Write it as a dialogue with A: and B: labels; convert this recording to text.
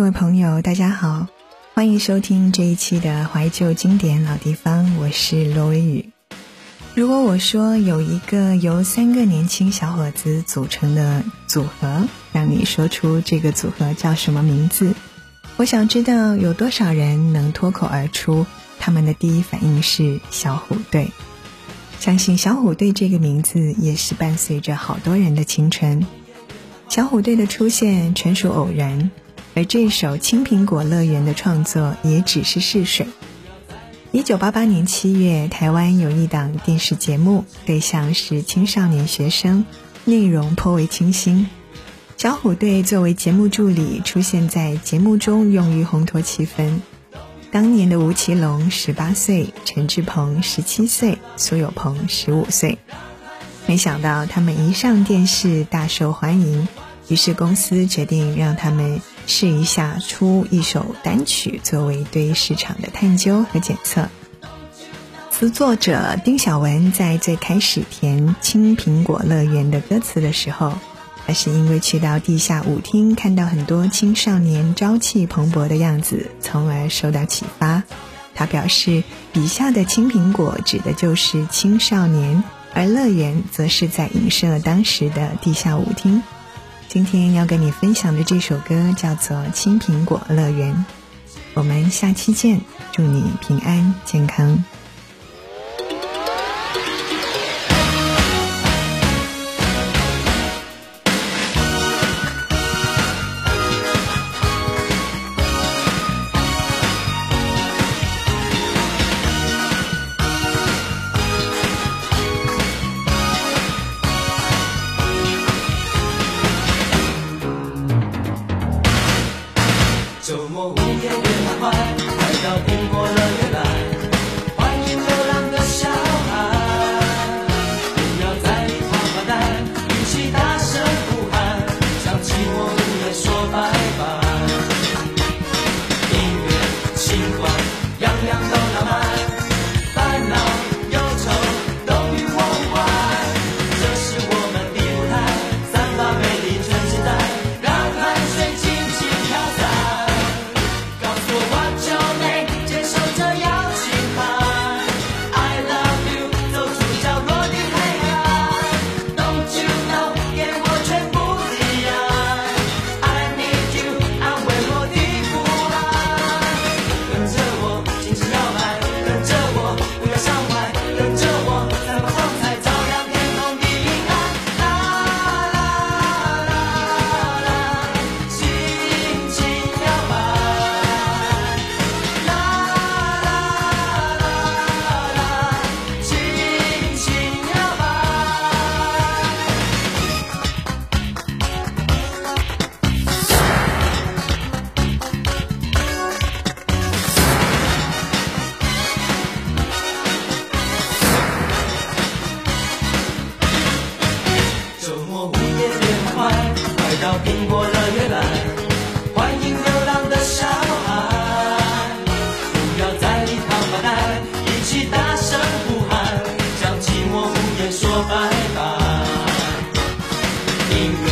A: 各位朋友，大家好，欢迎收听这一期的怀旧经典老地方，我是罗维宇。如果我说有一个由三个年轻小伙子组成的组合，让你说出这个组合叫什么名字？我想知道有多少人能脱口而出，他们的第一反应是小虎队。相信小虎队这个名字也是伴随着好多人的青春。小虎队的出现纯属偶然。而这首《青苹果乐园》的创作也只是试水。一九八八年七月，台湾有一档电视节目，对象是青少年学生，内容颇为清新。小虎队作为节目助理出现在节目中，用于烘托气氛。当年的吴奇隆十八岁，陈志朋十七岁，苏有朋十五岁。没想到他们一上电视大受欢迎，于是公司决定让他们。试一下出一首单曲，作为对市场的探究和检测。词作者丁晓文在最开始填《青苹果乐园》的歌词的时候，他是因为去到地下舞厅，看到很多青少年朝气蓬勃的样子，从而受到启发。他表示，笔下的青苹果指的就是青少年，而乐园则是在影射当时的地下舞厅。今天要跟你分享的这首歌叫做《青苹果乐园》，我们下期见，祝你平安健康。
B: 周末午夜别徘徊，快到苹果乐园 You.